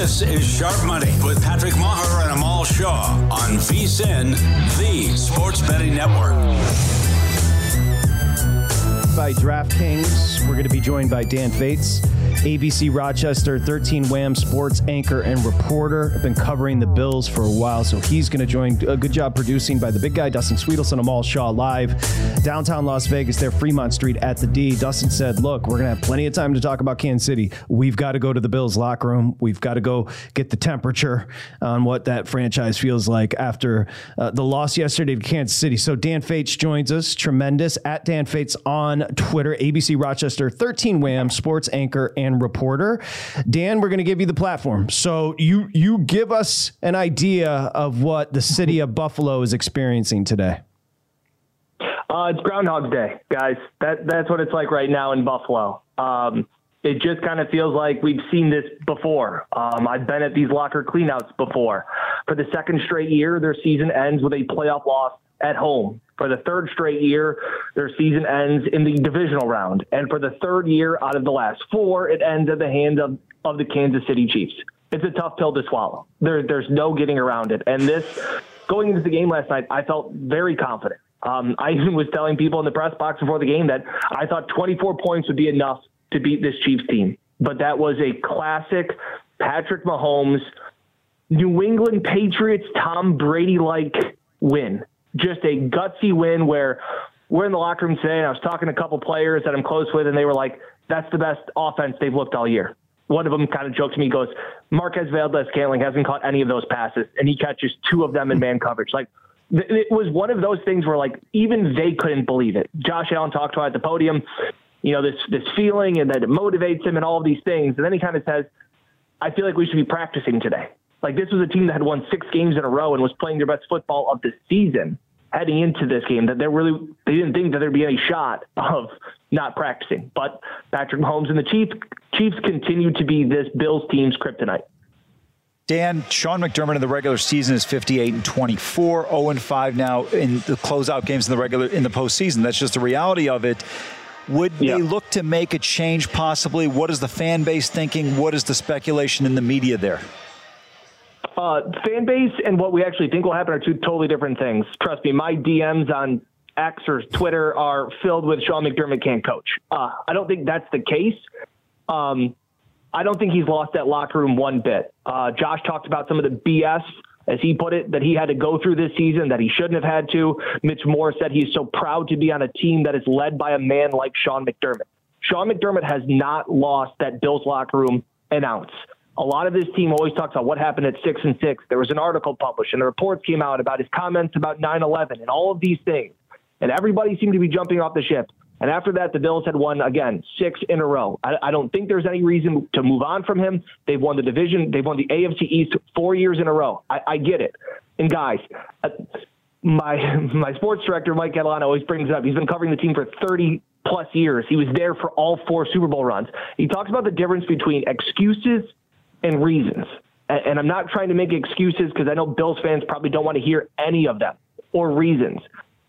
This is Sharp Money with Patrick Meagher and Amal Shah on VSIN, the Sports Betting Network. By DraftKings, we're going to be joined by Dan Fetes. ABC Rochester 13 Wham sports anchor and reporter. I've been covering the Bills for a while, so he's going to join. A good job producing by the big guy, Dustin Swedelson, Amal Shah live downtown Las Vegas, there, Fremont Street at the D. Dustin said, Look, we're going to have plenty of time to talk about Kansas City. We've got to go to the Bills locker room. We've got to go get the temperature on what that franchise feels like after uh, the loss yesterday to Kansas City. So Dan Fetes joins us, tremendous, at Dan Fetes on Twitter, ABC Rochester 13 Wham sports anchor and reporter. Dan, we're going to give you the platform. So you you give us an idea of what the city of Buffalo is experiencing today. Uh, it's Groundhog's Day, guys. That that's what it's like right now in Buffalo. Um, it just kind of feels like we've seen this before. Um, I've been at these locker cleanouts before. For the second straight year, their season ends with a playoff loss at home. For the third straight year, their season ends in the divisional round. And for the third year out of the last four, it ends at the hands of, of the Kansas City Chiefs. It's a tough pill to swallow. There, there's no getting around it. And this, going into the game last night, I felt very confident. Um, I even was telling people in the press box before the game that I thought 24 points would be enough to beat this Chiefs team. But that was a classic Patrick Mahomes, New England Patriots, Tom Brady like win just a gutsy win where we're in the locker room today and I was talking to a couple players that I'm close with and they were like, that's the best offense they've looked all year. One of them kind of joked to me, goes, Marquez Valdes-Scantling hasn't caught any of those passes and he catches two of them in man coverage. Like it was one of those things where like even they couldn't believe it. Josh Allen talked about at the podium, you know, this, this feeling and that it motivates him and all of these things. And then he kind of says, I feel like we should be practicing today. Like this was a team that had won six games in a row and was playing their best football of the season heading into this game. That they really they didn't think that there'd be any shot of not practicing. But Patrick Mahomes and the Chiefs Chiefs continue to be this Bills team's kryptonite. Dan, Sean McDermott in the regular season is 58 and 24, 0 and 5 now in the closeout games in the regular in the postseason. That's just the reality of it. Would yeah. they look to make a change possibly? What is the fan base thinking? What is the speculation in the media there? Uh, fan base and what we actually think will happen are two totally different things. Trust me, my DMs on X or Twitter are filled with Sean McDermott can't coach. Uh, I don't think that's the case. Um, I don't think he's lost that locker room one bit. Uh, Josh talked about some of the BS, as he put it, that he had to go through this season that he shouldn't have had to. Mitch Morse said he's so proud to be on a team that is led by a man like Sean McDermott. Sean McDermott has not lost that Bills locker room an ounce a lot of this team always talks about what happened at six and six. There was an article published and the reports came out about his comments about 9 11 and all of these things. And everybody seemed to be jumping off the ship. And after that, the Bills had won again six in a row. I, I, don't think there's any reason to move on from him. They've won the division. They've won the AFC East four years in a row. I, I get it. And guys, uh, my my sports director Mike Catalano always brings it up. He's been covering the team for 30 plus years. He was there for all four Super Bowl runs. He talks about the difference between excuses and reasons. And I'm not trying to make excuses because I know Bills fans probably don't want to hear any of them or reasons.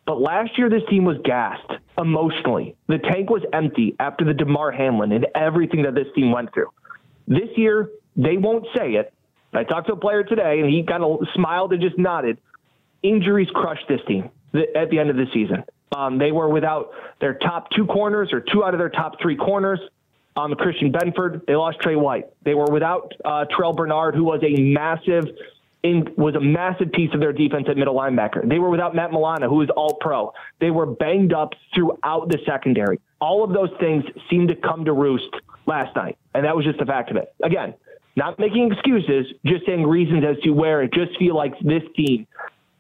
But last year, this team was gassed emotionally. The tank was empty after the Damar Hamlin and everything that this team went through. This year, they won't say it. I talked to a player today, and he kind of smiled and just nodded. Injuries crushed this team at the end of the season. Um, they were without their top two corners or two out of their top three corners. Um, Christian Benford, they lost Trey White. They were without uh, Terrel Bernard, who was a massive in, was a massive piece of their defense at middle linebacker. They were without Matt Milano, who is all pro. They were banged up throughout the secondary. All of those things seemed to come to roost last night, and that was just the fact of it. Again, not making excuses, just saying reasons as to where it just feel like this team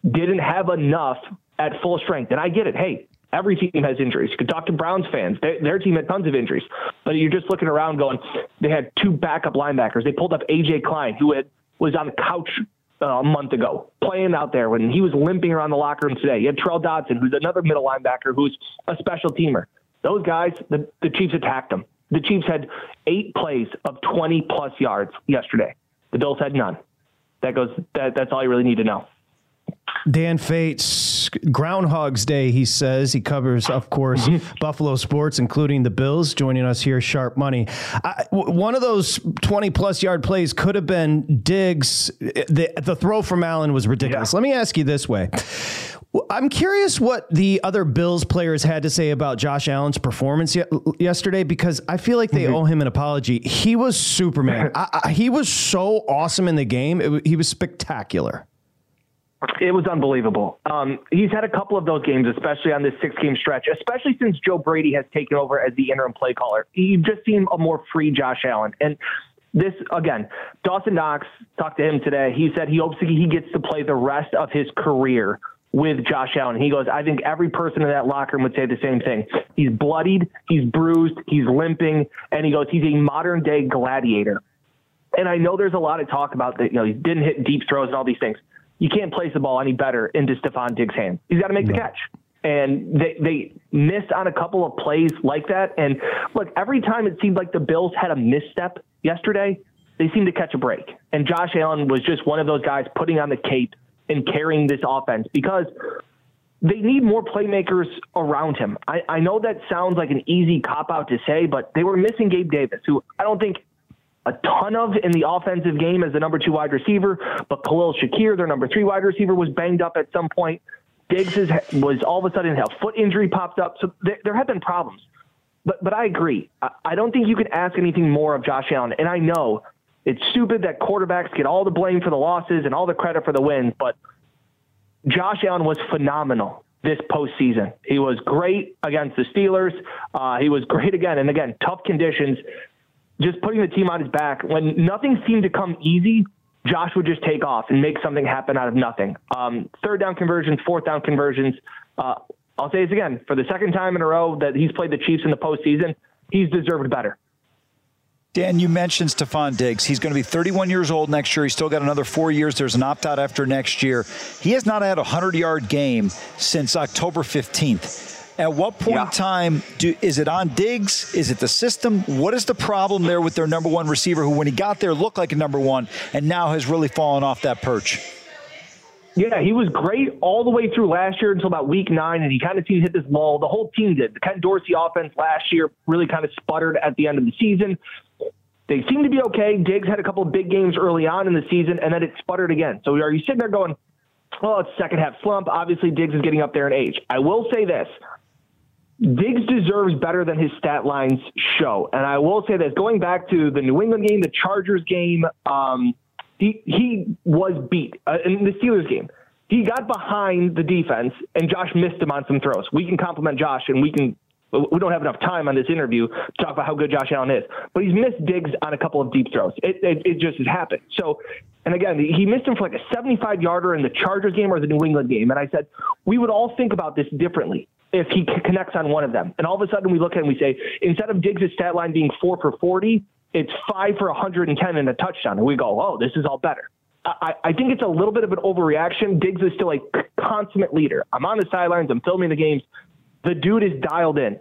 didn't have enough at full strength. And I get it. Hey, every team has injuries. You could talk to Browns fans. They, their team had tons of injuries. But you're just looking around going, they had two backup linebackers. They pulled up A.J. Klein, who had, was on the couch uh, a month ago, playing out there when he was limping around the locker room today. You had Tyrel Dodson, who's another middle linebacker who's a special teamer. Those guys, the, the Chiefs attacked them. The Chiefs had eight plays of 20 plus yards yesterday. The Bills had none. That goes. That, that's all you really need to know. Dan Fetes, Groundhog's Day, he says. He covers, of course, mm-hmm. Buffalo sports, including the Bills, joining us here, Sharp Money. I, one of those 20 plus yard plays could have been Diggs. The, the throw from Allen was ridiculous. Yeah. Let me ask you this way. I'm curious what the other Bills players had to say about Josh Allen's performance ye- yesterday because I feel like they mm-hmm. owe him an apology. He was Superman. I, I, he was so awesome in the game. It, he was spectacular. It was unbelievable. Um, he's had a couple of those games, especially on this six game stretch, especially since Joe Brady has taken over as the interim play caller. You've just seen a more free Josh Allen. And this, again, Dawson Knox talked to him today. He said he hopes he gets to play the rest of his career with Josh Allen. He goes, I think every person in that locker room would say the same thing. He's bloodied, he's bruised, he's limping, and he goes, he's a modern day gladiator. And I know there's a lot of talk about that, you know, he didn't hit deep throws and all these things you can't place the ball any better into Stefon Diggs' hands. He's got to make the catch. And they, they missed on a couple of plays like that. And look, every time it seemed like the Bills had a misstep yesterday, they seemed to catch a break. And Josh Allen was just one of those guys putting on the cape and carrying this offense because they need more playmakers around him. I, I know that sounds like an easy cop out to say, but they were missing Gabe Davis, who I don't think a ton of in the offensive game as the number two wide receiver, but Khalil Shakir, their number three wide receiver, was banged up at some point. Diggs is, was all of a sudden a foot injury popped up, so there, there have been problems. But but I agree. I, I don't think you can ask anything more of Josh Allen, and I know it's stupid that quarterbacks get all the blame for the losses and all the credit for the wins, but Josh Allen was phenomenal this postseason. He was great against the Steelers. Uh, he was great again, and again, tough conditions just putting the team on his back when nothing seemed to come easy. Josh would just take off and make something happen out of nothing. Um, third down conversions, fourth down conversions. Uh, I'll say this again for the second time in a row that he's played the Chiefs in the postseason. He's deserved better. Dan, you mentioned Stefon Diggs. He's going to be 31 years old next year. He's still got another four years. There's an opt out after next year. He has not had a 100 yard game since October 15th. At what point yeah. in time do is it on Diggs? Is it the system? What is the problem there with their number one receiver, who when he got there looked like a number one, and now has really fallen off that perch? Yeah, he was great all the way through last year until about week nine, and he kind of seemed to hit this lull. The whole team did. The Ken Dorsey offense last year really kind of sputtered at the end of the season. They seemed to be okay. Diggs had a couple of big games early on in the season, and then it sputtered again. So are you sitting there going, well, it's second half slump. Obviously, Diggs is getting up there in age. I will say this. Diggs deserves better than his stat lines show. And I will say this going back to the New England game, the Chargers game, um, he, he was beat uh, in the Steelers game. He got behind the defense, and Josh missed him on some throws. We can compliment Josh, and we can. We don't have enough time on this interview to talk about how good Josh Allen is, but he's missed Diggs on a couple of deep throws. It, it, it just has happened. So, and again, he missed him for like a 75 yarder in the Chargers game or the New England game. And I said, we would all think about this differently if he connects on one of them. And all of a sudden we look at it and we say, instead of Diggs' stat line being four for 40, it's five for 110 and a touchdown. And we go, oh, this is all better. I, I think it's a little bit of an overreaction. Diggs is still a consummate leader. I'm on the sidelines. I'm filming the games. The dude is dialed in.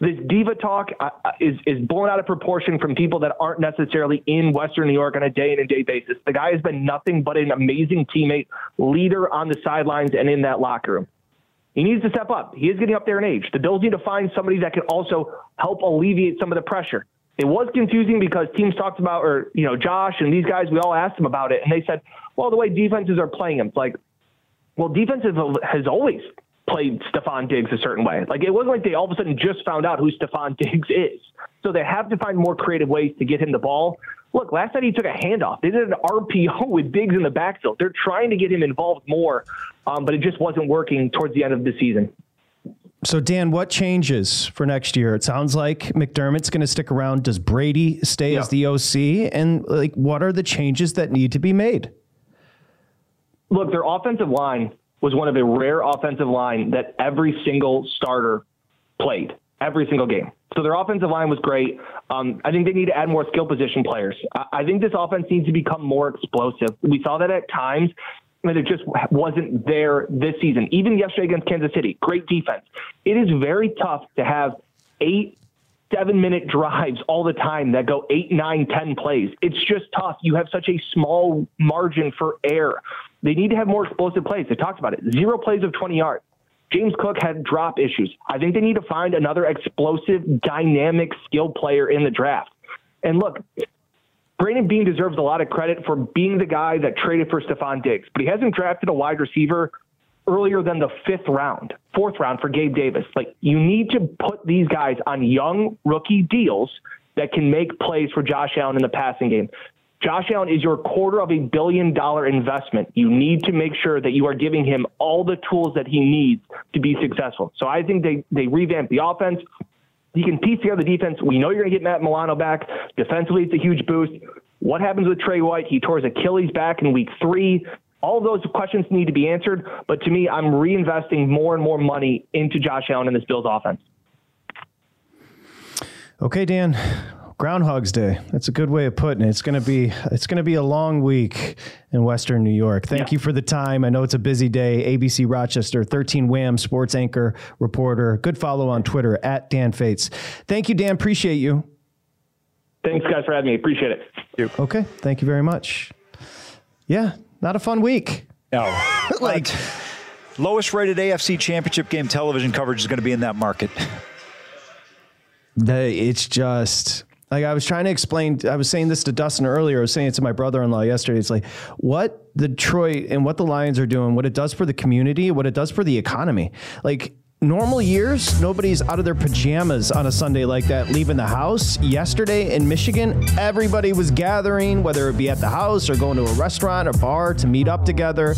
This diva talk uh, uh, is is blown out of proportion from people that aren't necessarily in Western New York on a day in and day basis. The guy has been nothing but an amazing teammate, leader on the sidelines and in that locker room. He needs to step up. He is getting up there in age. The Bills need to find somebody that can also help alleviate some of the pressure. It was confusing because teams talked about, or you know, Josh and these guys, we all asked them about it, and they said, "Well, the way defenses are playing him, it's like, well, defense has always played Stefon Diggs a certain way. Like it wasn't like they all of a sudden just found out who Stefon Diggs is. So they have to find more creative ways to get him the ball. Look, last night he took a handoff. They did an RPO with Diggs in the backfield. They're trying to get him involved more, um, but it just wasn't working towards the end of the season. So, Dan, what changes for next year? It sounds like McDermott's going to stick around. Does Brady stay yeah. as the OC? And like, what are the changes that need to be made? Look, their offensive line was one of a rare offensive line that every single starter played every single game. So their offensive line was great. Um, I think they need to add more skill position players. I, I think this offense needs to become more explosive. We saw that at times, and it just wasn't there this season. Even yesterday against Kansas City, great defense. It is very tough to have eight seven minute drives all the time that go eight, nine, ten plays. It's just tough. You have such a small margin for error. They need to have more explosive plays. They talked about it. Zero plays of 20 yards. James Cook had drop issues. I think they need to find another explosive, dynamic, skilled player in the draft. And look, Brandon Beane deserves a lot of credit for being the guy that traded for Stefon Diggs, but he hasn't drafted a wide receiver earlier than the fifth round, fourth round for Gabe Davis. Like, you need to put these guys on young rookie deals that can make plays for Josh Allen in the passing game. Josh Allen is your quarter of a billion dollar investment. You need to make sure that you are giving him all the tools that he needs to be successful. So I think they, they revamped the offense. He can piece together the defense. We know you're going to get Matt Milano back. Defensively, it's a huge boost. What happens with Trey White? He tore his Achilles back in week three. All those questions need to be answered. But to me, I'm reinvesting more and more money into Josh Allen and this Bills offense. Okay, Dan. Groundhog's Day. That's a good way of putting it. It's gonna be it's gonna be a long week in Western New York. Thank yeah. you for the time. I know it's a busy day. ABC Rochester, 13 Wham sports anchor, reporter. Good follow on Twitter at Dan Fetes. Thank you, Dan. Appreciate you. Thanks, guys, for having me. Appreciate it. Okay. Thank you very much. Yeah, not a fun week. No. like lowest rated AFC championship game television coverage is going to be in that market. The, it's just like I was trying to explain, I was saying this to Dustin earlier. I was saying it to my brother-in-law yesterday. It's like what the Detroit and what the Lions are doing, what it does for the community, what it does for the economy. Like normal years, nobody's out of their pajamas on a Sunday like that, leaving the house. Yesterday in Michigan, everybody was gathering, whether it be at the house or going to a restaurant or bar to meet up together.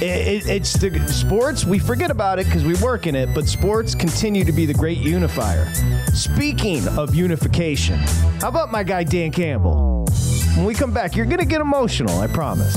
It, it, it's the sports, we forget about it because we work in it, but sports continue to be the great unifier. Speaking of unification, how about my guy Dan Campbell? When we come back, you're going to get emotional, I promise.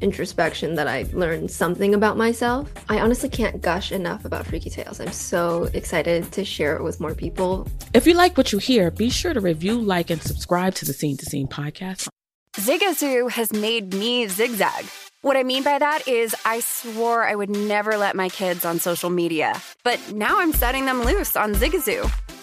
introspection that I learned something about myself. I honestly can't gush enough about Freaky Tales. I'm so excited to share it with more people. If you like what you hear, be sure to review, like, and subscribe to the Scene to Scene podcast. Zigazoo has made me zigzag. What I mean by that is, I swore I would never let my kids on social media, but now I'm setting them loose on Zigazoo.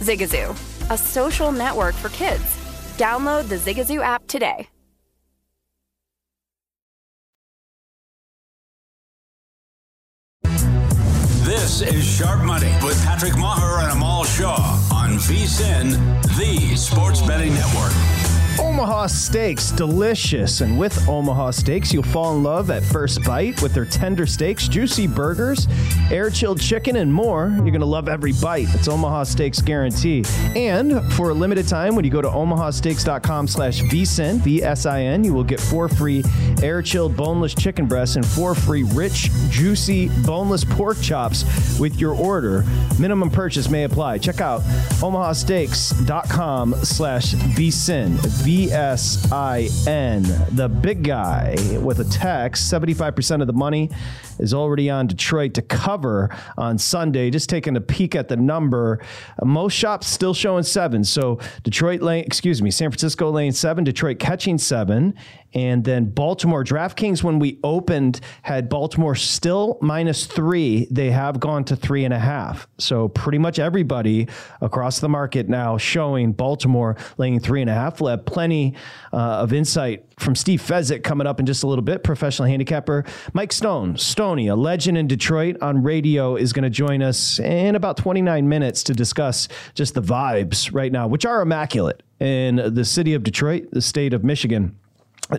Zigazoo, a social network for kids. Download the Zigazoo app today. This is Sharp Money with Patrick Meagher and Amal Shah on VSIN, the sports betting network. Omaha Steaks, delicious. And with Omaha Steaks, you'll fall in love at first bite with their tender steaks, juicy burgers, air chilled chicken, and more. You're going to love every bite. It's Omaha Steaks guarantee. And for a limited time, when you go to omahasteaks.com slash vsin, V-S-I-N, you will get four free air chilled boneless chicken breasts and four free rich, juicy, boneless pork chops with your order. Minimum purchase may apply. Check out omahasteaks.com slash vsin, V S I N, the big guy with a text. 75% of the money is already on Detroit to cover on Sunday. Just taking a peek at the number, most shops still showing seven. So Detroit lane, excuse me, San Francisco lane seven, Detroit catching seven. And then Baltimore, DraftKings, when we opened, had Baltimore still minus three. They have gone to three and a half. So pretty much everybody across the market now showing Baltimore laying three and a half. We'll have plenty uh, of insight from Steve Fezzik coming up in just a little bit, professional handicapper. Mike Stone, Stoney, a legend in Detroit on radio, is going to join us in about 29 minutes to discuss just the vibes right now, which are immaculate in the city of Detroit, the state of Michigan.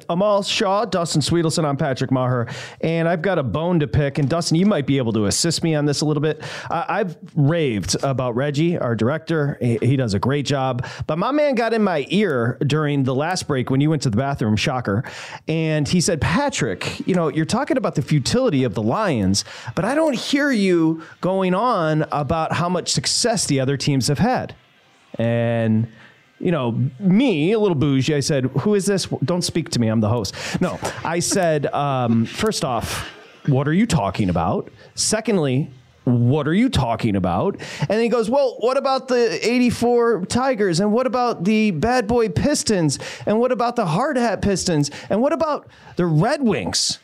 Amal Shah, Dustin Swedelson, I'm Patrick Meagher, and I've got a bone to pick. And Dustin, you might be able to assist me on this a little bit. I've raved about Reggie, our director. He, he, does a great job. But my man got in my ear during the last break when you went to the bathroom, shocker. And he said, Patrick, you know, you're talking about the futility of the Lions, but I don't hear you going on about how much success the other teams have had. And you know, me, a little bougie, I said, Who is this? Don't speak to me. I'm the host. No, I said, um, First off, what are you talking about? Secondly, what are you talking about? And he goes, Well, what about the 84 Tigers? And what about the bad boy Pistons? And what about the hard hat Pistons? And what about the Red Wings?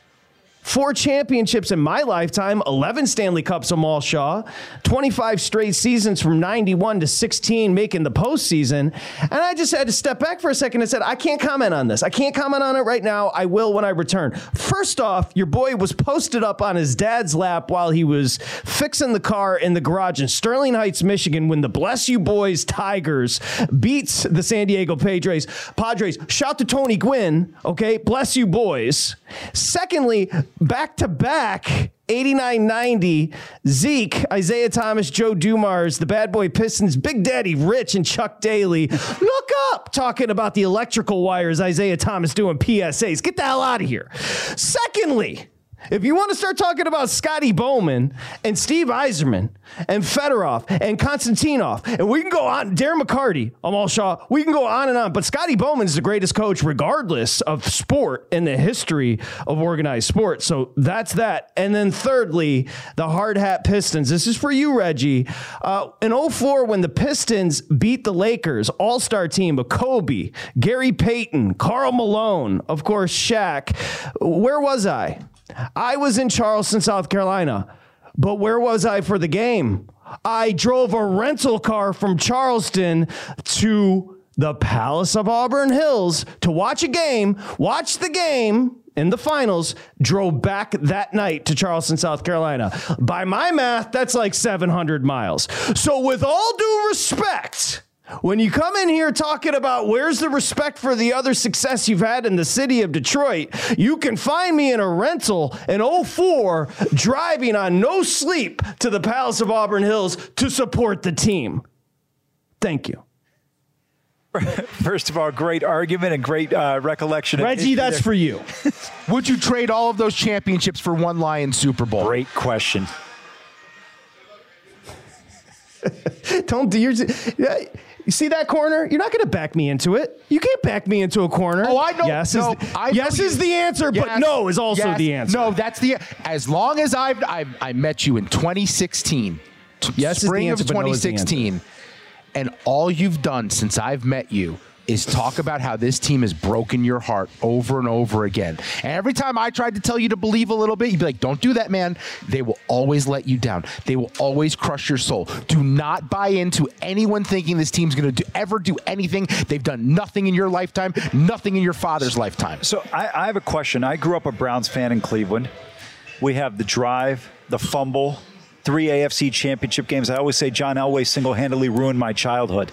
Four championships in my lifetime, 11 Stanley Cups, Amal Shah, 25 straight seasons from 91 to 16 making the postseason. And I just had to step back for a second and said, I can't comment on this. I can't comment on it right now. I will when I return. First off, your boy was posted up on his dad's lap while he was fixing the car in the garage in Sterling Heights, Michigan, when the Bless You Boys Tigers beats the San Diego Padres. Padres, shout to Tony Gwynn, okay? Bless you, boys. Secondly, back to back 89 90, Zeke, Isiah Thomas, Joe Dumars, the bad boy Pistons, Big Daddy Rich, and Chuck Daly. Look up talking about the electrical wires, Isiah Thomas doing PSAs. Get the hell out of here. Secondly, if you want to start talking about Scotty Bowman and Steve Yzerman and Fedorov and Konstantinov, and we can go on, Darren McCarty, Amal Shah, we can go on and on. But Scotty Bowman is the greatest coach, regardless of sport in the history of organized sport. So that's that. And then thirdly, the hard hat Pistons. This is for you, Reggie. Uh, in 04, when the Pistons beat the Lakers, all star team of Kobe, Gary Payton, Karl Malone, of course, Shaq, where was I? I was in Charleston, South Carolina, but where was I for the game? I drove a rental car from Charleston to the Palace of Auburn Hills to watch a game, watch the game, in the finals drove back that night to Charleston, South Carolina. By my math, that's like 700 miles. So, with all due respect, when you come in here talking about where's the respect for the other success you've had in the city of Detroit, you can find me in a rental in 04 driving on no sleep to the Palace of Auburn Hills to support the team. Thank you. First of all, great argument and great uh, recollection. Reggie, that's for you. Would you trade all of those championships for one Lion Super Bowl? Great question. Don't do your. You see that corner? You're not going to back me into it. You can't back me into a corner. Oh, I know. Yes, no, is, the, I yes is the answer, but no is also yes. the answer. No, that's the. As long as I've, I've I met you in 2016, t- Yes spring answer, of but no is the 2016, and all you've done since I've met you is talk about how this team has broken your heart over and over again. And every time I tried to tell you to believe a little bit, you'd be like, "Don't do that, man." They will always let you down. They will always crush your soul. Do not buy into anyone thinking this team's going to ever do anything. They've done nothing in your lifetime, nothing in your father's lifetime. So I, I have a question. I grew up a Browns fan in Cleveland. We have the drive, the fumble, three AFC championship games. I always say John Elway single handedly ruined my childhood.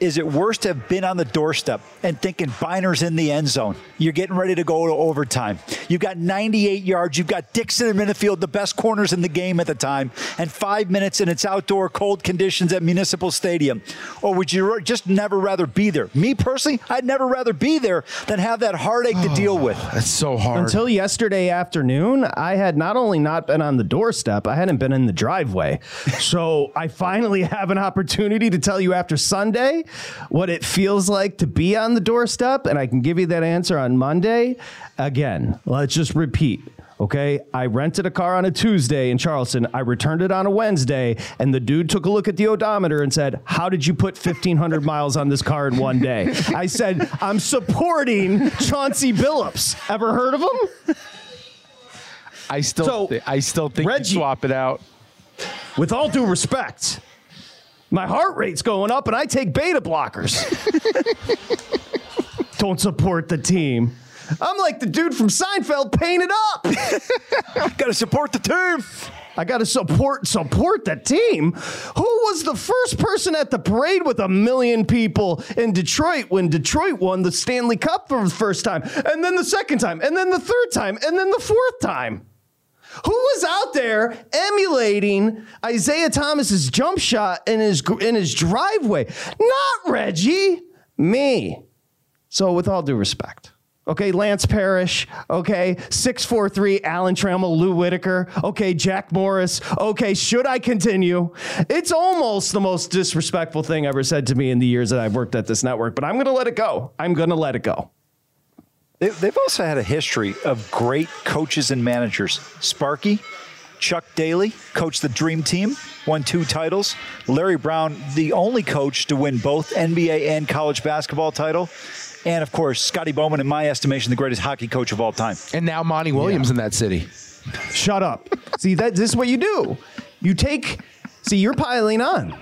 Is it worse to have been on the doorstep and thinking Byner's in the end zone? You're getting ready to go to overtime. You've got 98 yards. You've got Dixon and Minnifield, the best corners in the game at the time, and five minutes and it's outdoor cold conditions at Municipal Stadium. Or would you just never rather be there? Me personally, I'd never rather be there than have that heartache to deal oh, with. That's so hard. Until yesterday afternoon, I had not only not been on the doorstep, I hadn't been in the driveway. so I finally have an opportunity to tell you after Sunday what it feels like to be on the doorstep, and I can give you that answer on Monday. Again, let's just repeat. Okay, I rented a car on a Tuesday in Charleston. I returned it on a Wednesday, and the dude took a look at the odometer and said, How did you put 1,500 miles on this car in one day? I said, I'm supporting Chauncey Billups. Ever heard of him? I still, So, thi- I still think Reggie- swap it out. With all due respect, my heart rate's going up and I take beta blockers. Don't support the team. I'm like the dude from Seinfeld painted up. Gotta support the team. I gotta support support the team. Who was the first person at the parade with a million people in Detroit when Detroit won the Stanley Cup for the first time, and then the second time, and then the third time, and then the fourth time? Who was out there emulating Isiah Thomas's jump shot in his in his driveway? Not Reggie, me. So, with all due respect, okay, Lance Parrish, okay, six four three, Alan Trammell, Lou Whitaker, okay, Jack Morris, okay. Should I continue? It's almost the most disrespectful thing ever said to me in the years that I've worked at this network, but I'm going to let it go. I'm going to let it go. They- They've also had a history of great coaches and managers. Sparky, Chuck Daly, coached the Dream Team, won two titles. Larry Brown, the only coach to win both NBA and college basketball title. And of course, Scotty Bowman, in my estimation, the greatest hockey coach of all time. And now Monty Williams in that city. Shut up. See that this is what you do. You take. See, you're piling on.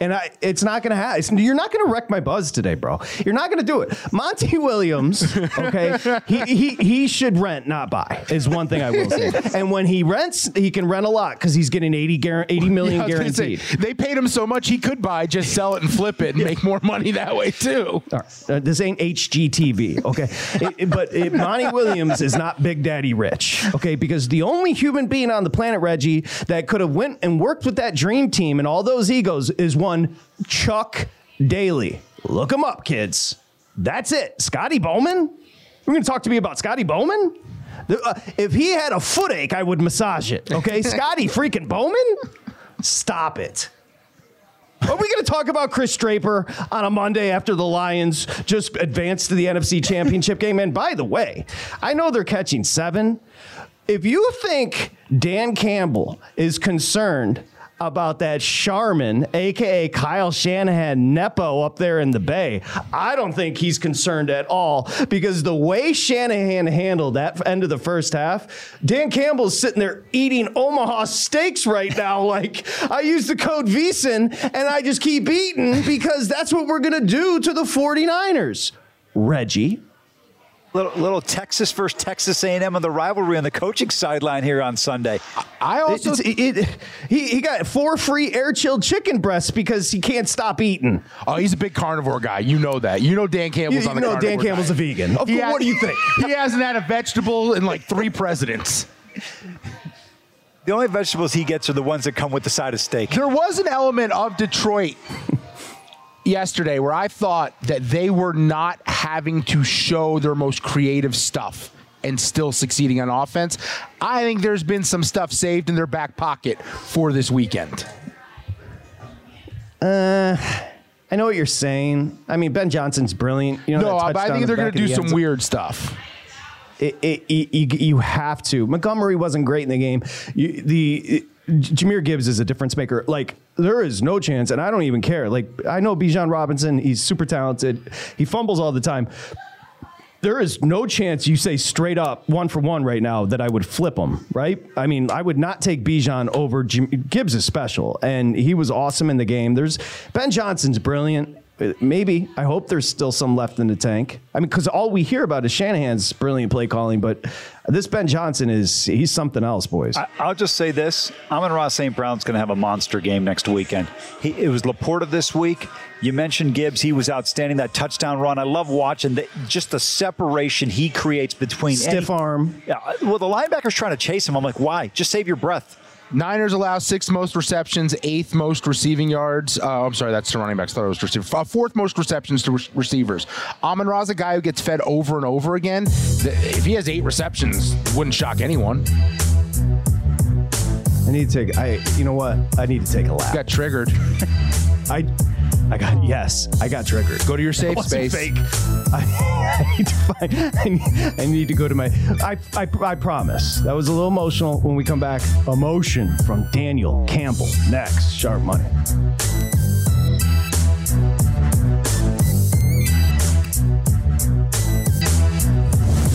And I, it's not going to happen. You're not going to wreck my buzz today, bro. You're not going to do it. Monty Williams, okay, he, he, he should rent, not buy, is one thing I will say. And when he rents, he can rent a lot because he's getting 80, guar- 80 million Yeah, I say, guaranteed. they paid him so much he could buy, just sell it and flip it and make more money that way too. Right. Uh, this ain't HGTV, okay? It- it- but it, Monty Williams is not Big Daddy Rich, okay? Because the only human being on the planet, Reggie, that could have went and worked with that dream team and all those egos is one Chuck Daly. Look him up, kids. That's it. Scotty Bowman? You're going to talk to me about Scotty Bowman? The- uh, if he had a foot ache, I would massage it, okay? Scotty freaking Bowman? Stop it. Are we going to talk about Kris Draper on a Monday after the Lions just advanced to the NFC Championship game? And by the way, I know they're catching seven. If you think Dan Campbell is concerned about that Charmin, aka Kyle Shanahan Nepo up there in the Bay, I don't think he's concerned at all because the way Shanahan handled that end of the first half, Dan Campbell's sitting there eating Omaha steaks right now. Like, I use the code VSIN and I just keep eating because that's what we're to do to the 49ers. Reggie. Little, little Texas versus Texas A&M on the rivalry on the coaching sideline here on Sunday. I also it, it- he he got four free air chilled chicken breasts because he can't stop eating. Oh, he's a big carnivore guy. You know that. You know Dan Campbell's You- on you the know Dan Campbell's a vegan. Of course, has- what do you think? He hasn't had a vegetable in like three presidents. The only vegetables he gets are the ones that come with the side of steak. There was an element of Detroit yesterday where I thought that they were not having to show their most creative stuff and still succeeding on offense. I think there's been some stuff saved in their back pocket for this weekend. Uh, I know what you're saying. I mean, Ben Johnson's brilliant. You know, No, but I think they're the going to do some end weird stuff. It, it, it- you, you have to. Montgomery wasn't great in the game. You, the Jahmyr Gibbs is a difference maker. Like there is no chance, and I don't even care. Like I know Bijan Robinson, he's super talented. He fumbles all the time. There is no chance you say straight up one for one right now that I would flip him. Right? I mean, I would not take Bijan over Jim, Gibbs is special, and he was awesome in the game. There's Ben Johnson's brilliant. Maybe I hope there's still some left in the tank. I mean, because all we hear about is Shanahan's brilliant play calling, but this Ben Johnson is he's something else, boys. I, I'll just say this: Amon-Ra St. Brown's going to have a monster game next weekend. He, it was LaPorta this week. You mentioned Gibbs; he was outstanding. That touchdown run, I love watching the, just the separation he creates between Stiff any- arm. Yeah, well, the linebacker's trying to chase him. I'm like, why? Just save your breath. Niners allow sixth most receptions, eighth most receiving yards. Uh, I'm sorry, that's to running backs. Thought it was receiver. Uh, fourth most receptions to re- receivers. Amon-Ra's a guy who gets fed over and over again. Th- If he has eight receptions, it wouldn't shock anyone. I need to take. I you know what? I need to take a lap. Got triggered. I I got oh. yes. I got triggered. Go to your safe It wasn't space. Fake. I, I need to find. I need, I need to go to my. I, I I promise. That was a little emotional. When we come back, emotion from Daniel Campbell next. Sharp money.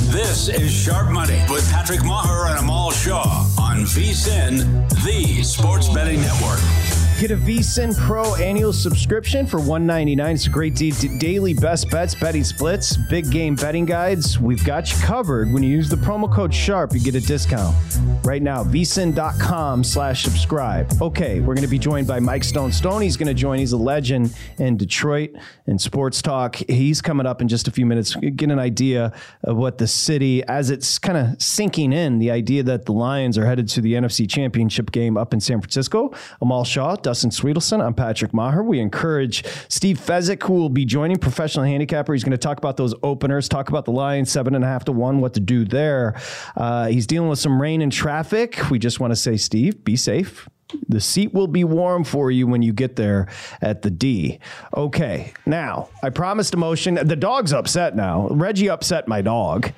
This is Sharp Money with Patrick Meagher and Amal Shah on VSIN, the Sports Betting Network. Get a VSIN Pro annual subscription for 199. It's a great deal. Daily best bets, betting splits, big game betting guides. We've got you covered. When you use the promo code SHARP, you get a discount. Right now, vsin.com slash subscribe. Okay, we're going to be joined by Mike Stone. Stone, he's going to join. He's a legend in Detroit in sports talk. He's coming up in just a few minutes. Get an idea of what the city, as it's kind of sinking in, the idea that the Lions are headed to the NFC Championship game up in San Francisco. Amal Shaw, Dustin Swedelson. I'm Patrick Meagher. We encourage Steve Fezzik, who will be joining, professional handicapper. He's going to talk about those openers, talk about the Lions seven and a half to one, what to do there. Uh, he's dealing with some rain and traffic. We just want to say, Steve, be safe. The seat will be warm for you when you get there at the D. Okay, now I promised a motion. The dog's upset now. Reggie upset my dog.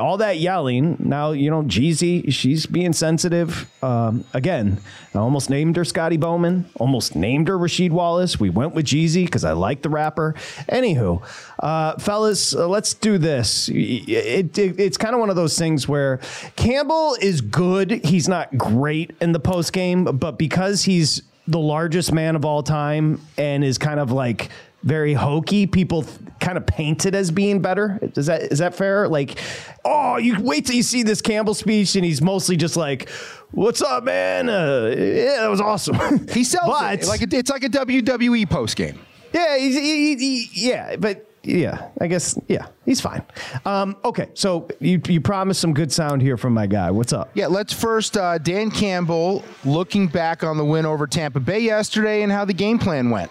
All that yelling. Now you know Jeezy. She's being sensitive. Um, again, I almost named her Scotty Bowman. Almost named her Rasheed Wallace. We went with Jeezy because I like the rapper. Anywho, uh, fellas, uh, let's do this. It, it- it's kind of one of those things where Campbell is good. He's not great in the post game, but because he's the largest man of all time and is kind of like very hokey, people kind of paint it as being better. Is that is that fair? Like, oh, you wait till you see this Campbell speech, and he's mostly just like, "What's up, man? Uh, yeah, that was awesome." He sells But- it like a, it's like a WWE post game. yeah, he's, he, he, yeah, but yeah, I guess yeah, he's fine. Um, okay, so you you promised some good sound here from my guy. What's up? Yeah, let's first uh, Dan Campbell looking back on the win over Tampa Bay yesterday and how the game plan went.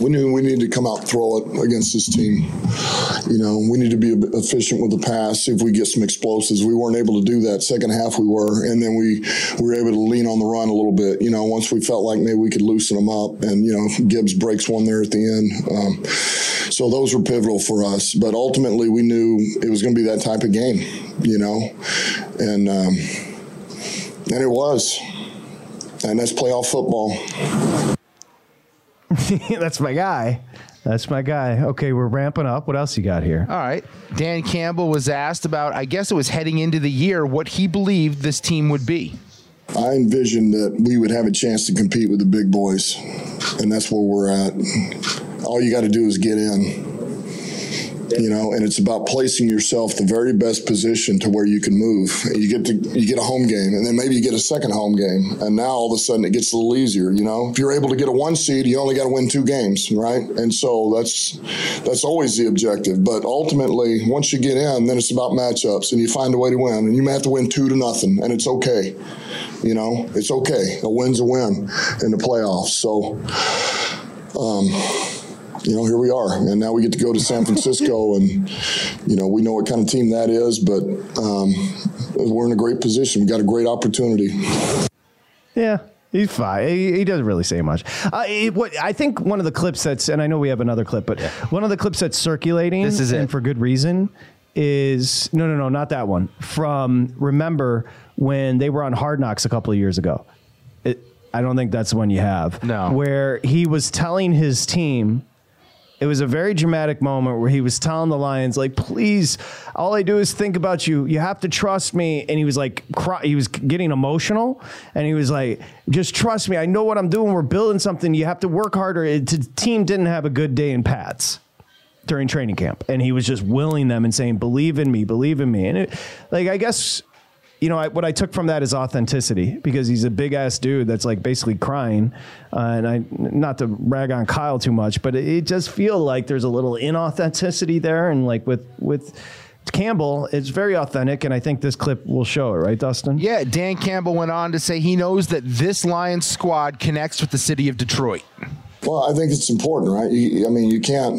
We knew we needed to come out and throw it against this team. You know, we need to be efficient with the pass, see if we get some explosives. We weren't able to do that. Second half we were, and then we, we were able to lean on the run a little bit. You know, once we felt like maybe we could loosen them up, and you know, Gibbs breaks one there at the end. Um, so those were pivotal for us. But ultimately, we knew it was going to be that type of game. You know, and um, and it was, and that's playoff football. That's my guy. That's my guy. Okay, we're ramping up. What else you got here? All right. Dan Campbell was asked about, I guess it was heading into the year, what he believed this team would be. I envisioned that we would have a chance to compete with the big boys, and that's where we're at. All you got to do is get in. You know, and it's about placing yourself the very best position to where you can move. You get to you get a home game, and then maybe you get a second home game, and now all of a sudden it gets a little easier. You know, if you're able to get a one seed, you only got to win two games, right? And so that's that's always the objective. But ultimately, once you get in, then it's about matchups, and you find a way to win, and you may have to win two to nothing, and it's okay. You know, it's okay. A win's a win in the playoffs. So. Um, you know, here we are, and now we get to go to San Francisco, and you know, we know what kind of team that is, but um, we're in a great position. We got a great opportunity. Yeah, He's fine. He, he, doesn't really say much. Uh, what I think one of the clips that's, and I know we have another clip, but yeah. one of the clips that's circulating, this is and it. for good reason, is no, no, no, not that one. From remember when they were on Hard Knocks a couple of years ago. It, I don't think that's the one you have. No, where he was telling his team it was a very dramatic moment where he was telling the Lions, like, please, all I do is think about you. You have to trust me. And he was like, cry- he was getting emotional. And he was like, just trust me. I know what I'm doing. We're building something. You have to work harder. The team didn't have a good day in Pats during training camp. And he was just willing them and saying, believe in me, believe in me. And it, like, I guess you know, I, what I took from that is authenticity because he's a big ass dude that's like basically crying. Uh, and I, not to rag on Kyle too much, but it, it feel like there's a little inauthenticity there. And like with, with, Campbell, it's very authentic, and I think this clip will show it, right, Dustin? Yeah, Dan Campbell went on to say he knows that this Lions squad connects with the city of Detroit. Well, I think it's important, right? You, I mean, you can't.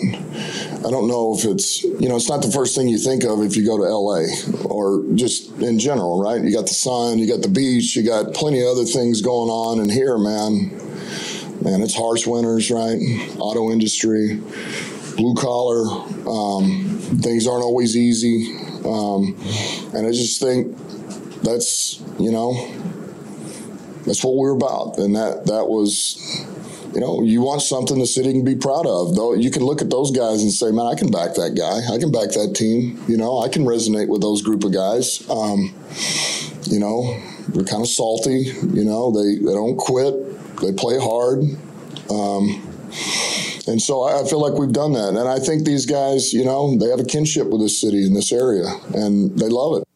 I don't know if it's you know it's not the first thing you think of if you go to L.A. or just in general, right? You got the sun, you got the beach, you got plenty of other things going on, and here, man, man, it's harsh winters, right? Auto industry, blue collar, um, things aren't always easy, um, and I just think that's you know that's what we're about, and that that was you know, you want something the city can be proud of. Though you can look at those guys and say, "Man, I can back that guy. I can back that team." You know, I can resonate with those group of guys. Um, you know, they're kind of salty. You know, they they don't quit. They play hard. Um, and so I feel like we've done that. And I think these guys, you know, they have a kinship with this city in this area, and they love it.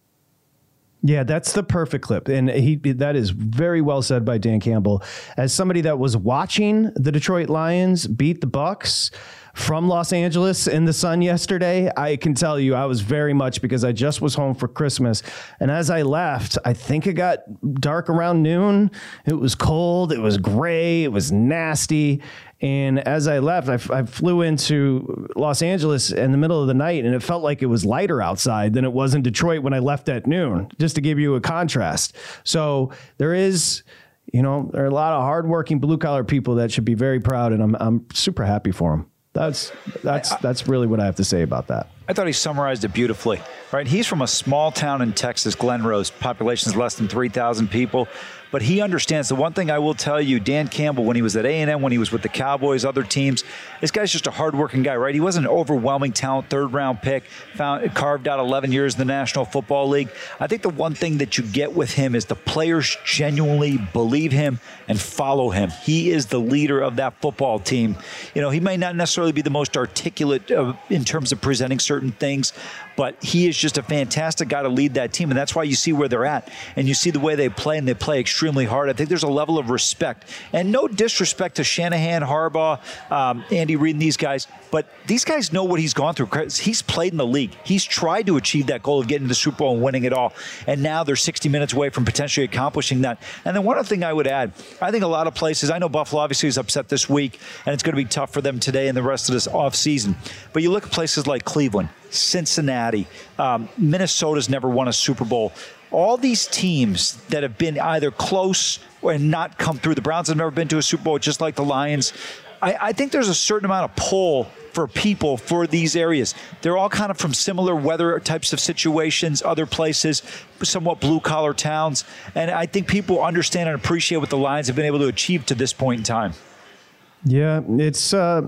Yeah, that's the perfect clip, and he that is very well said by Dan Campbell. As somebody that was watching the Detroit Lions beat the Bucs from Los Angeles in the sun yesterday, I can tell you I was very much because I just was home for Christmas, and as I left, I think it got dark around noon. It was cold, it was gray, it was nasty, and as I left, I, I, flew into Los Angeles in the middle of the night, and it felt like it was lighter outside than it was in Detroit when I left at noon, just to give you a contrast. So there is, you know, there are a lot of hardworking blue collar people that should be very proud, and I'm, I'm super happy for them. That's that's that's really what I have to say about that. I thought he summarized it beautifully. Right, he's from a small town in Texas, Glen Rose. Population is less than three thousand people but he understands. The one thing I will tell you, Dan Campbell, when he was at A&M, when he was with the Cowboys, other teams, this guy's just a hardworking guy, right? He wasn't an overwhelming talent, third round pick, found carved out 11 years in the National Football League. I think the one thing that you get with him is the players genuinely believe him and follow him. He is the leader of that football team. You know, he may not necessarily be the most articulate uh, in terms of presenting certain things, but he is just a fantastic guy to lead that team, and that's why you see where they're at, and you see the way they play, and they play extremely hard. I think there's a level of respect, and no disrespect to Shanahan, Harbaugh, um, Andy Reid, and these guys, but these guys know what he's gone through. He's played in the league. He's tried to achieve that goal of getting to the Super Bowl and winning it all, and now they're 60 minutes away from potentially accomplishing that. And then one other thing I would add, I think a lot of places. I know Buffalo obviously is upset this week, and it's going to be tough for them today and the rest of this offseason. But you look at places like Cleveland. Cincinnati, um, Minnesota's never won a Super Bowl. All these teams that have been either close or not come through. The Browns have never been to a Super Bowl, just like the Lions. I, I think there's a certain amount of pull for people for these areas. They're all kind of from similar weather types of situations, other places, somewhat blue collar towns. And I think people understand and appreciate what the Lions have been able to achieve to this point in time. Yeah, it's uh,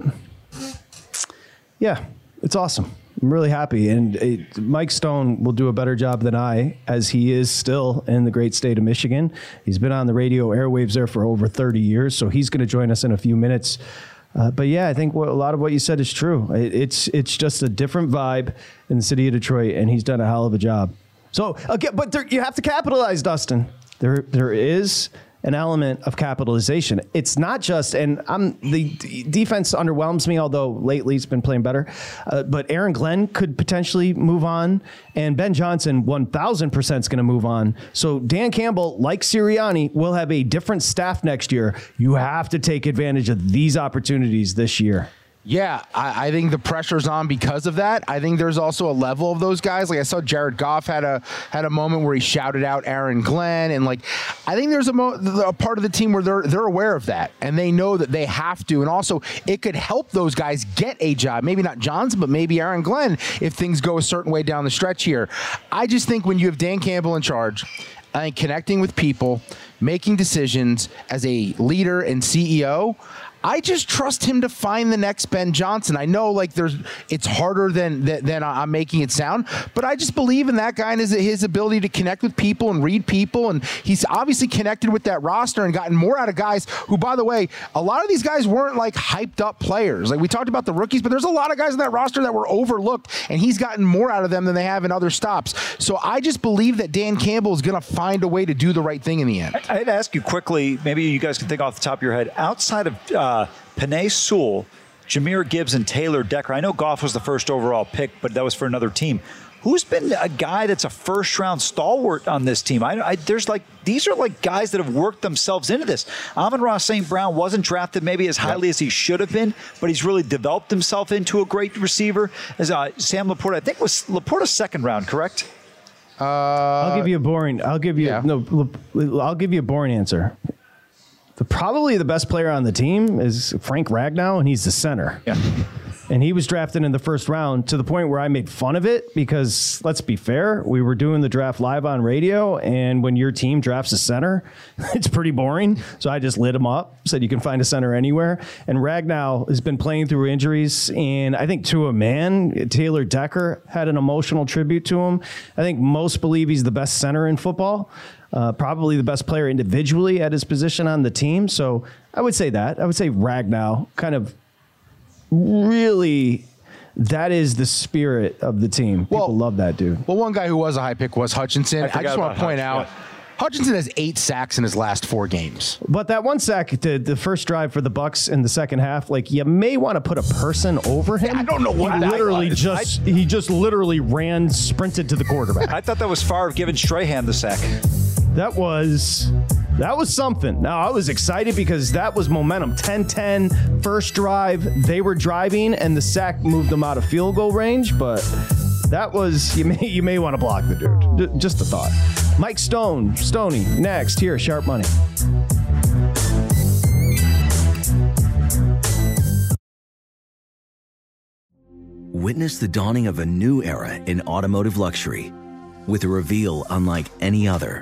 yeah, it's awesome. I'm really happy, and it, Mike Stone will do a better job than I, as he is still in the great state of Michigan. He's been on the radio airwaves there for over 30 years, so he's going to join us in a few minutes. Uh, but yeah, I think what, a lot of what you said is true. It, it's it's just a different vibe in the city of Detroit, and he's done a hell of a job. So again, but there, you have to capitalize, Dustin. There there is an element of capitalization. It's not just, and I'm the d- defense underwhelms me, although lately it's been playing better. Uh, but Aaron Glenn could potentially move on, and Ben Johnson 1,000% is going to move on. So Dan Campbell, like Sirianni, will have a different staff next year. You have to take advantage of these opportunities this year. Yeah, I, I, think the pressure's on because of that. I think there's also a level of those guys. Like I saw Jared Goff had a had a moment where he shouted out Aaron Glenn, and like I think there's a, mo- a part of the team where they're they're aware of that and they know that they have to. And also, it could help those guys get a job. Maybe not Johnson, but maybe Aaron Glenn if things go a certain way down the stretch here. I just think when you have Dan Campbell in charge, I think connecting with people, making decisions as a leader and CEO. I just trust him to find the next Ben Johnson. I know like there's it's harder than than, than I'm making it sound, but I just believe in that guy and his, his ability to connect with people and read people. And he's obviously connected with that roster and gotten more out of guys who, by the way, a lot of these guys weren't like hyped up players. Like we talked about the rookies, but there's a lot of guys in that roster that were overlooked, and he's gotten more out of them than they have in other stops. So I just believe that Dan Campbell is going to find a way to do the right thing in the end. I, I'd ask you quickly, maybe you guys can think off the top of your head, outside of. Uh, uh, Penei Sewell, Jahmyr Gibbs, and Taylor Decker. I know Goff was the first overall pick, but that was for another team. Who's been a guy that's a first round stalwart on this team? I, I, there's like these are like guys that have worked themselves into this. Amon-Ra St. Brown wasn't drafted maybe as highly yep. as he should have been, but he's really developed himself into a great receiver. As uh, Sam LaPorta, I think was LaPorta's second round, correct? Uh, I'll give you a boring. I'll give you yeah. no. I'll give you a boring answer the, probably the best player on the team is Frank Ragnow, and he's the center. Yeah. And he was drafted in the first round to the point where I made fun of it because let's be fair, we were doing the draft live on radio, and when your team drafts a center, it's pretty boring. So I just lit him up, said you can find a center anywhere. And Ragnow has been playing through injuries, and I think to a man, Taylor Decker had an emotional tribute to him. I think most believe he's the best center in football uh, probably the best player individually at his position on the team. So I would say that. I would say Ragnow kind of really that is the spirit of the team. People well, love that dude. Well, one guy who was a high pick was Hutchinson. I, I just want to point Hutch, out. Yeah. Hutchinson has eight sacks in his last four games. But that one sack, the, the first drive for the Bucs in the second half, like you may want to put a person over him. I don't know what he literally was. just I, he just literally ran, sprinted to the quarterback. I thought that was Favre giving Strahan the sack. That was that was something. Now, I was excited because that was momentum. 10 10, first drive. They were driving, and the sack moved them out of field goal range, but that was, you may, you may want to block the dude. Just a thought. Mike Stone, Stony, next here, Sharp Money. Witness the dawning of a new era in automotive luxury with a reveal unlike any other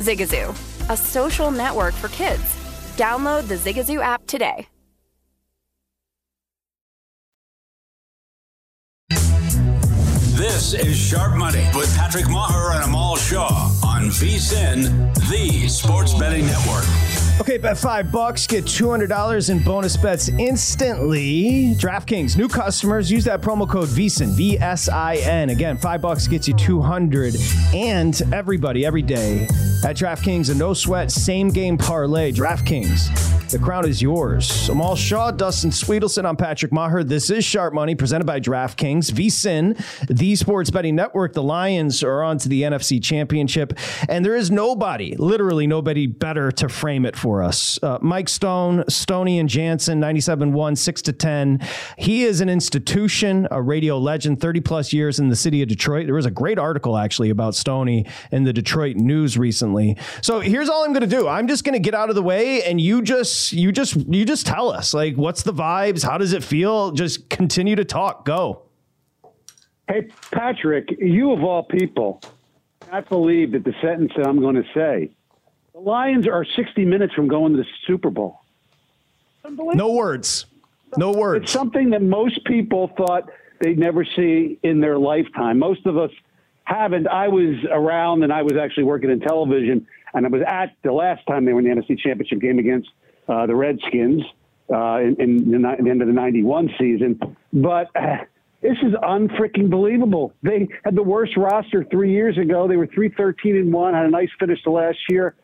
Zigazoo, a social network for kids. Download the Zigazoo app today. This is Sharp Money with Patrick Meagher and Amal Shah on VSIN, the Sports Betting Network. Okay, bet five bucks, get $200 in bonus bets instantly. DraftKings, new customers, use that promo code VSIN, V S I N. Again, five bucks gets you 200 And everybody, every day at DraftKings, a no sweat, same game parlay. DraftKings, the crown is yours. Amal Shah, Dustin Swedelson, I'm Patrick Meagher. This is Sharp Money presented by DraftKings, VSIN, the Sports Betting Network. The Lions are on to the NFC Championship, and there is nobody, literally nobody, better to frame it for us. Uh, Mike Stone, Stoney and Jansen, 97.1, 6 to 10. He is an institution, a radio legend, 30 plus years in the city of Detroit. There was a great article actually about Stoney in the Detroit News recently. So here's all I'm going to do. I'm just going to get out of the way, and you just, you just, you just tell us like what's the vibes, how does it feel? Just continue to talk. Go. Hey, Patrick, you of all people, I believe that the sentence that I'm going to say. The Lions are 60 minutes from going to the Super Bowl. No words. No words. It's something that most people thought they'd never see in their lifetime. Most of us haven't. I was around and I was actually working in television, and I was at the last time they were in the NFC Championship game against uh, the Redskins uh, in, in, the, the, end of the 91 season. But. Uh, this is unfreaking believable. They had the worst roster three years ago. They were three thirteen and one, had a nice finish the last year,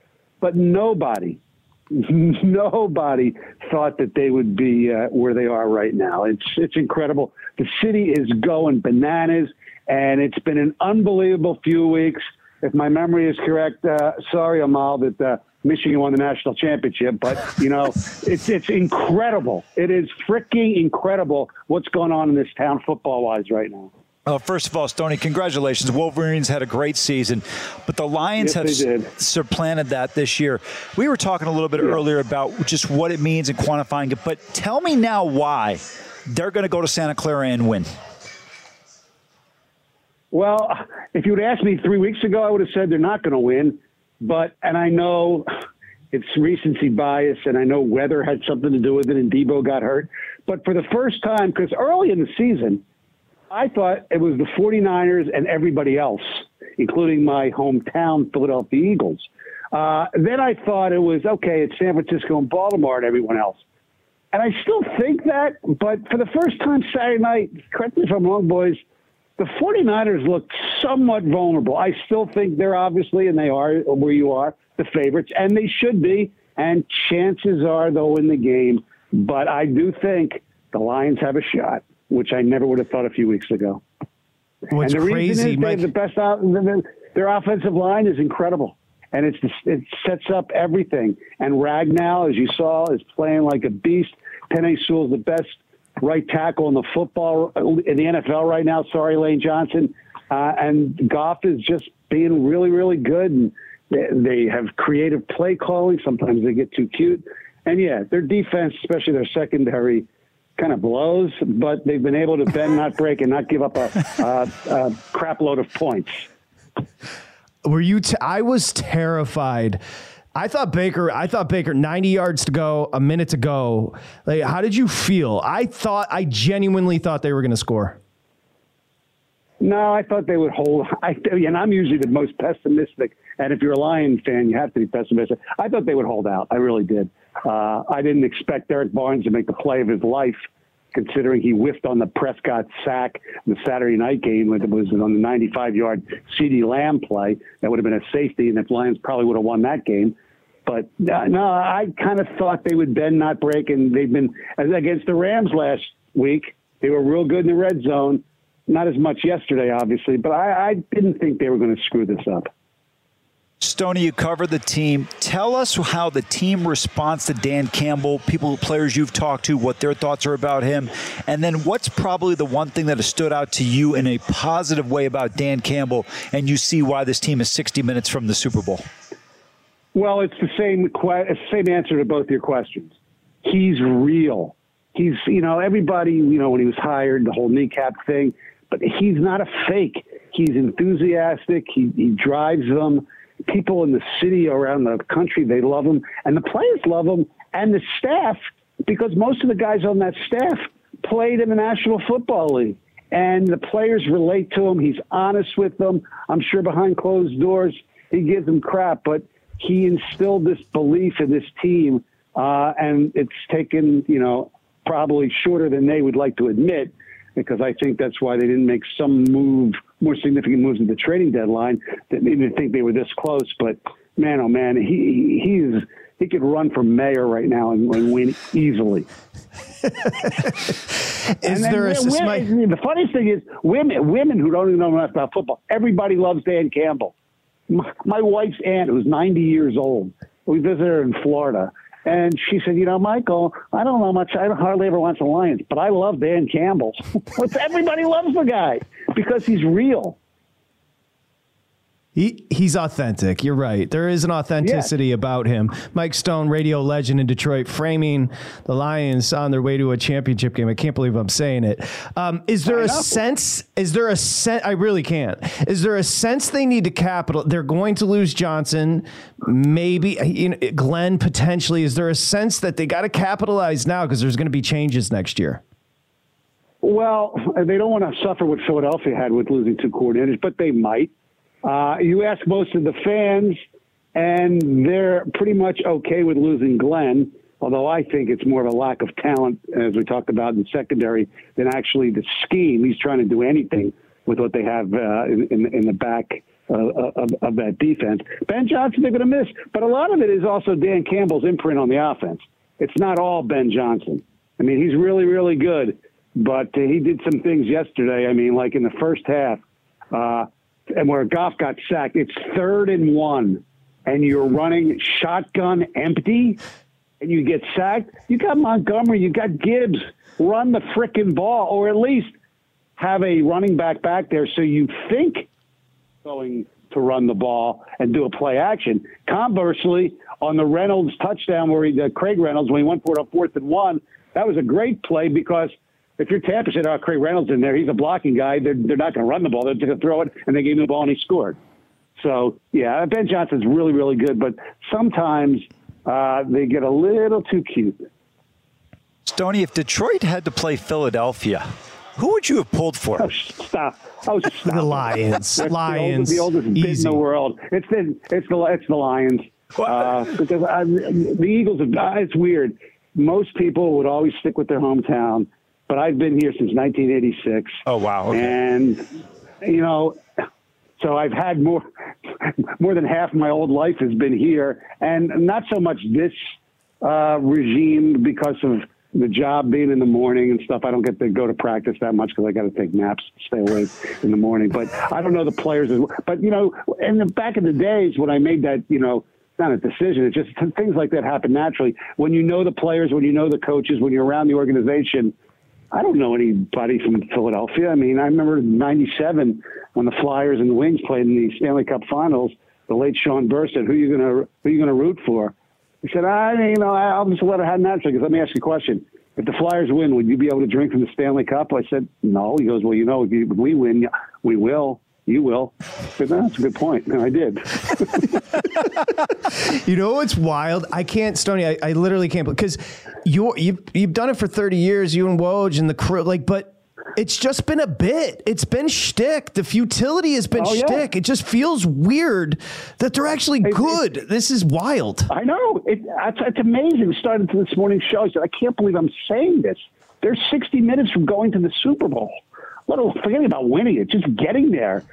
but nobody, nobody thought that they would be uh, where they are right now. It's it's incredible. The city is going bananas, and it's been an unbelievable few weeks. If my memory is correct, uh, sorry, Amal, that uh, Michigan won the national championship, but you know, it's it's incredible. It is freaking incredible what's going on in this town football wise right now. Uh, first of all, Stoney, congratulations. Wolverines had a great season, but the Lions yes, have supplanted that this year. We were talking a little bit yeah. earlier about just what it means and quantifying it, but tell me now why they're going to go to Santa Clara and win. Well, if you would asked me three weeks ago, I would have said they're not going to win. But, and I know it's recency bias, and I know weather had something to do with it, and Debo got hurt. But for the first time, because early in the season, I thought it was the 49ers and everybody else, including my hometown Philadelphia Eagles. Uh, then I thought it was okay, it's San Francisco and Baltimore and everyone else. And I still think that, but for the first time Saturday night, correct me if I'm wrong, boys, the 49ers looked somewhat vulnerable. I still think they're obviously, and they are where you are, the favorites, and they should be. And chances are they'll win the game. But I do think the Lions have a shot, which I never would have thought a few weeks ago. What's and the crazy, reason is they Mike? the best out. Their offensive line is incredible, and it's it sets up everything. And Ragnow, as you saw, is playing like a beast. Penei Sewell is the best right tackle in the football in the NFL right now. Sorry, Lane Johnson. Uh, and Goff is just being really, really good. And they, they have creative play calling. Sometimes they get too cute. And yeah, their defense, especially their secondary, kind of blows, but they've been able to bend, not break, and not give up a, a, a crap load of points. Were you? T- I was terrified. I thought Baker. I thought Baker. Ninety yards to go, a minute to go. Like, how did you feel? I thought. I genuinely thought they were going to score. No, I thought they would hold. I, and I'm usually the most pessimistic. And if you're a Lion fan, you have to be pessimistic. I thought they would hold out. I really did. Uh, I didn't expect Derrick Barnes to make the play of his life, considering he whiffed on the Prescott sack in the Saturday night game. It was on the 95 yard CeeDee Lamb play. That would have been a safety, and the Lions probably would have won that game. But uh, no, I kind of thought they would bend, not break, and they've been against the Rams last week. They were real good in the red zone. Not as much yesterday, obviously, but I, I didn't think they were going to screw this up. Stoney, you cover the team. Tell us how the team responds to Dan Campbell, people, players you've talked to, what their thoughts are about him, and then what's probably the one thing that has stood out to you in a positive way about Dan Campbell, and you see why this team is 60 minutes from the Super Bowl. Well, it's the same same answer to both your questions. He's real. He's you know everybody you know when he was hired the whole kneecap thing, but he's not a fake. He's enthusiastic. He he drives them people in the city around the country they love him and the players love him and the staff because most of the guys on that staff played in the national football league. And the players relate to him he's honest with them i'm sure behind closed doors he gives them crap but he instilled this belief in this team uh, and it's taken you know probably shorter than they would like to admit because I think that's why they didn't make some move, more significant moves at the trading deadline. That made me think they were this close. But man, oh man, he he's he could run for mayor right now and, and win easily. is there a women, the funniest thing is women women who don't even know enough about football. Everybody loves Dan Campbell. My, my wife's aunt, who's 90 years old, we visited her in Florida, and she said, you know, Michael, I don't know much. I hardly ever watch the Lions, but I love Dan Campbell. Everybody loves the guy because he's real. He, he's authentic. You're right. There is an authenticity yeah. about him. Mike Stone, radio legend in Detroit, framing the Lions on their way to a championship game. I can't believe I'm saying it. Um, is there a sense? Is there a sense? I really can't. Is there a sense they need to capital? They're going to lose Johnson, maybe you know, Glenn potentially. Is there a sense that they got to capitalize now because there's going to be changes next year? Well, they don't want to suffer what Philadelphia had with losing two coordinators, but they might. Uh, you ask most of the fans, and they're pretty much okay with losing Glenn. Although I think it's more of a lack of talent, as we talked about in secondary, than actually the scheme. He's trying to do anything with what they have uh, in, in, in, the back uh, of, of, that defense. Ben Johnson, they're going to miss, but a lot of it is also Dan Campbell's imprint on the offense. It's not all Ben Johnson. I mean, he's really, really good, but he did some things yesterday. I mean, like in the first half, uh, and where Goff got sacked, it's third and one, and you're running shotgun empty, and you get sacked. You got Montgomery, you got Gibbs. Run the frickin' ball, or at least have a running back back there so you think going to run the ball and do a play action. Conversely, on the Reynolds touchdown where he, Craig Reynolds, when he went for it on fourth and one, that was a great play because – if you're Tampa said, "Oh, Craig Reynolds in there, he's a blocking guy," they're they're not going to run the ball. They're going to throw it, and they gave him the ball, and he scored. So yeah, Ben Johnson's really really good, but sometimes uh, they get a little too cute. Stoney, if Detroit had to play Philadelphia, who would you have pulled for? Oh, stop! Oh, stop! the Lions. Lions. The oldest, the oldest bid in the world. It's the it's the it's the Lions. Uh, because I, the Eagles have. It's weird. Most people would always stick with their hometown but I've been here since 1986. Oh wow! Okay. And you know, so I've had more more than half of my old life has been here, and not so much this uh, regime because of the job being in the morning and stuff. I don't get to go to practice that much because I got to take naps, stay awake in the morning. But I don't know the players. As well. But you know, in the back in the days when I made that, you know, not a decision. It's just things like that happen naturally when you know the players, when you know the coaches, when you're around the organization. I don't know anybody from Philadelphia. I mean, I remember '97 when the Flyers and the Wings played in the Stanley Cup Finals. The late Shawn Burr said, "Who are you gonna Who are you gonna root for?" He said, "I, you know, I'll just let it happen naturally." Because let me ask you a question: If the Flyers win, would you be able to drink from the Stanley Cup? I said, "No." He goes, "Well, you know, if, if we win, we will." You will. But that's a good point. And I did. you know what's wild? I can't, Stony. I, I literally can't because you you've you've done it for thirty years. You and Woj and the crew, like, but it's just been a bit. It's been shtick. The futility has been oh, shtick. Yeah. It just feels weird that they're actually good. It, this is wild. I know. It, it's, it's amazing. Started to this morning's show. I said, I can't believe I'm saying this. They're 60 minutes from going to the Super Bowl let alone forgetting about winning it, just getting there.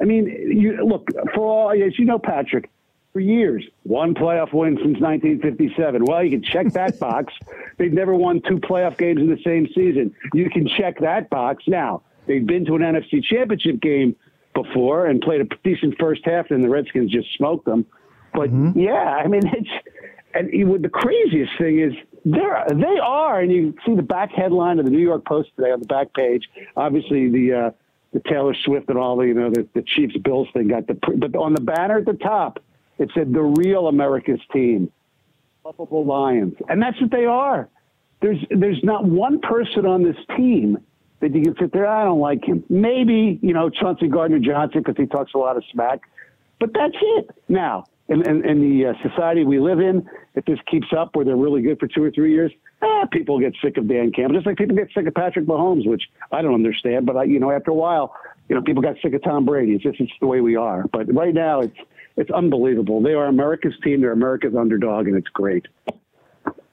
I mean, you look for all as you know, Patrick. for years. One playoff win since 1957. Well, you can check that box. They've never won two playoff games in the same season. You can check that box. Now, they've been to an NFC championship game before and played a decent first half, and the Redskins just smoked them. But mm-hmm. yeah, I mean, it's and the craziest thing is they're they are, and you see the back headline of the New York Post today on the back page. Obviously, the uh, the Taylor Swift and all the you know the, the Chiefs Bills thing got the but on the banner at the top it said the real America's team, Buffalo Lions, and that's what they are. There's there's not one person on this team that you can sit there. I don't like him. Maybe you know Chauncey Gardner Johnson because he talks a lot of smack, but that's it. Now in, in, in the uh, society we live in, if this keeps up where they're really good for two or three years, eh, people get sick of Dan Campbell, just like people get sick of Patrick Mahomes, which I don't understand. But I, you know, after a while, you know, people got sick of Tom Brady. It's just it's the way we are. But right now, it's it's unbelievable. They are America's team. They're America's underdog, and it's great.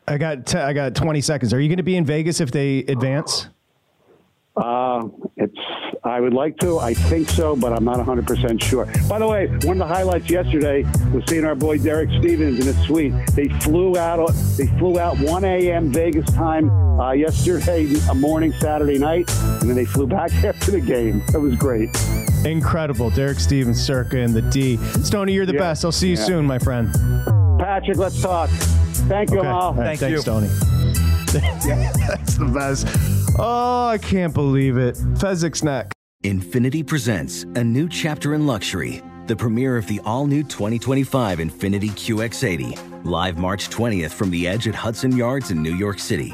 I got t- I got 20 seconds. Are you going to be in Vegas if they advance? Uh, it's. I would like to. I think so, but I'm not 100 percent sure. By the way, one of the highlights yesterday was seeing our boy Derek Stevens in his suite. They flew out. They flew out 1 a.m. Vegas time uh, yesterday a morning, Saturday night, and then they flew back after the game. It was great. Incredible. Derek Stevens, Circa, and the D. Stoney, you're the Yeah. best. I'll see you Yeah. soon, my friend. Patrick, let's talk. Thank you, Okay. Amal. All right, thanks, Stoney. That's the best. Oh, I can't believe it. Fezzik's neck. Infiniti presents a new chapter in luxury, the premiere of the all new 2025 Infiniti QX80, live March 20th from the edge at Hudson Yards in New York City,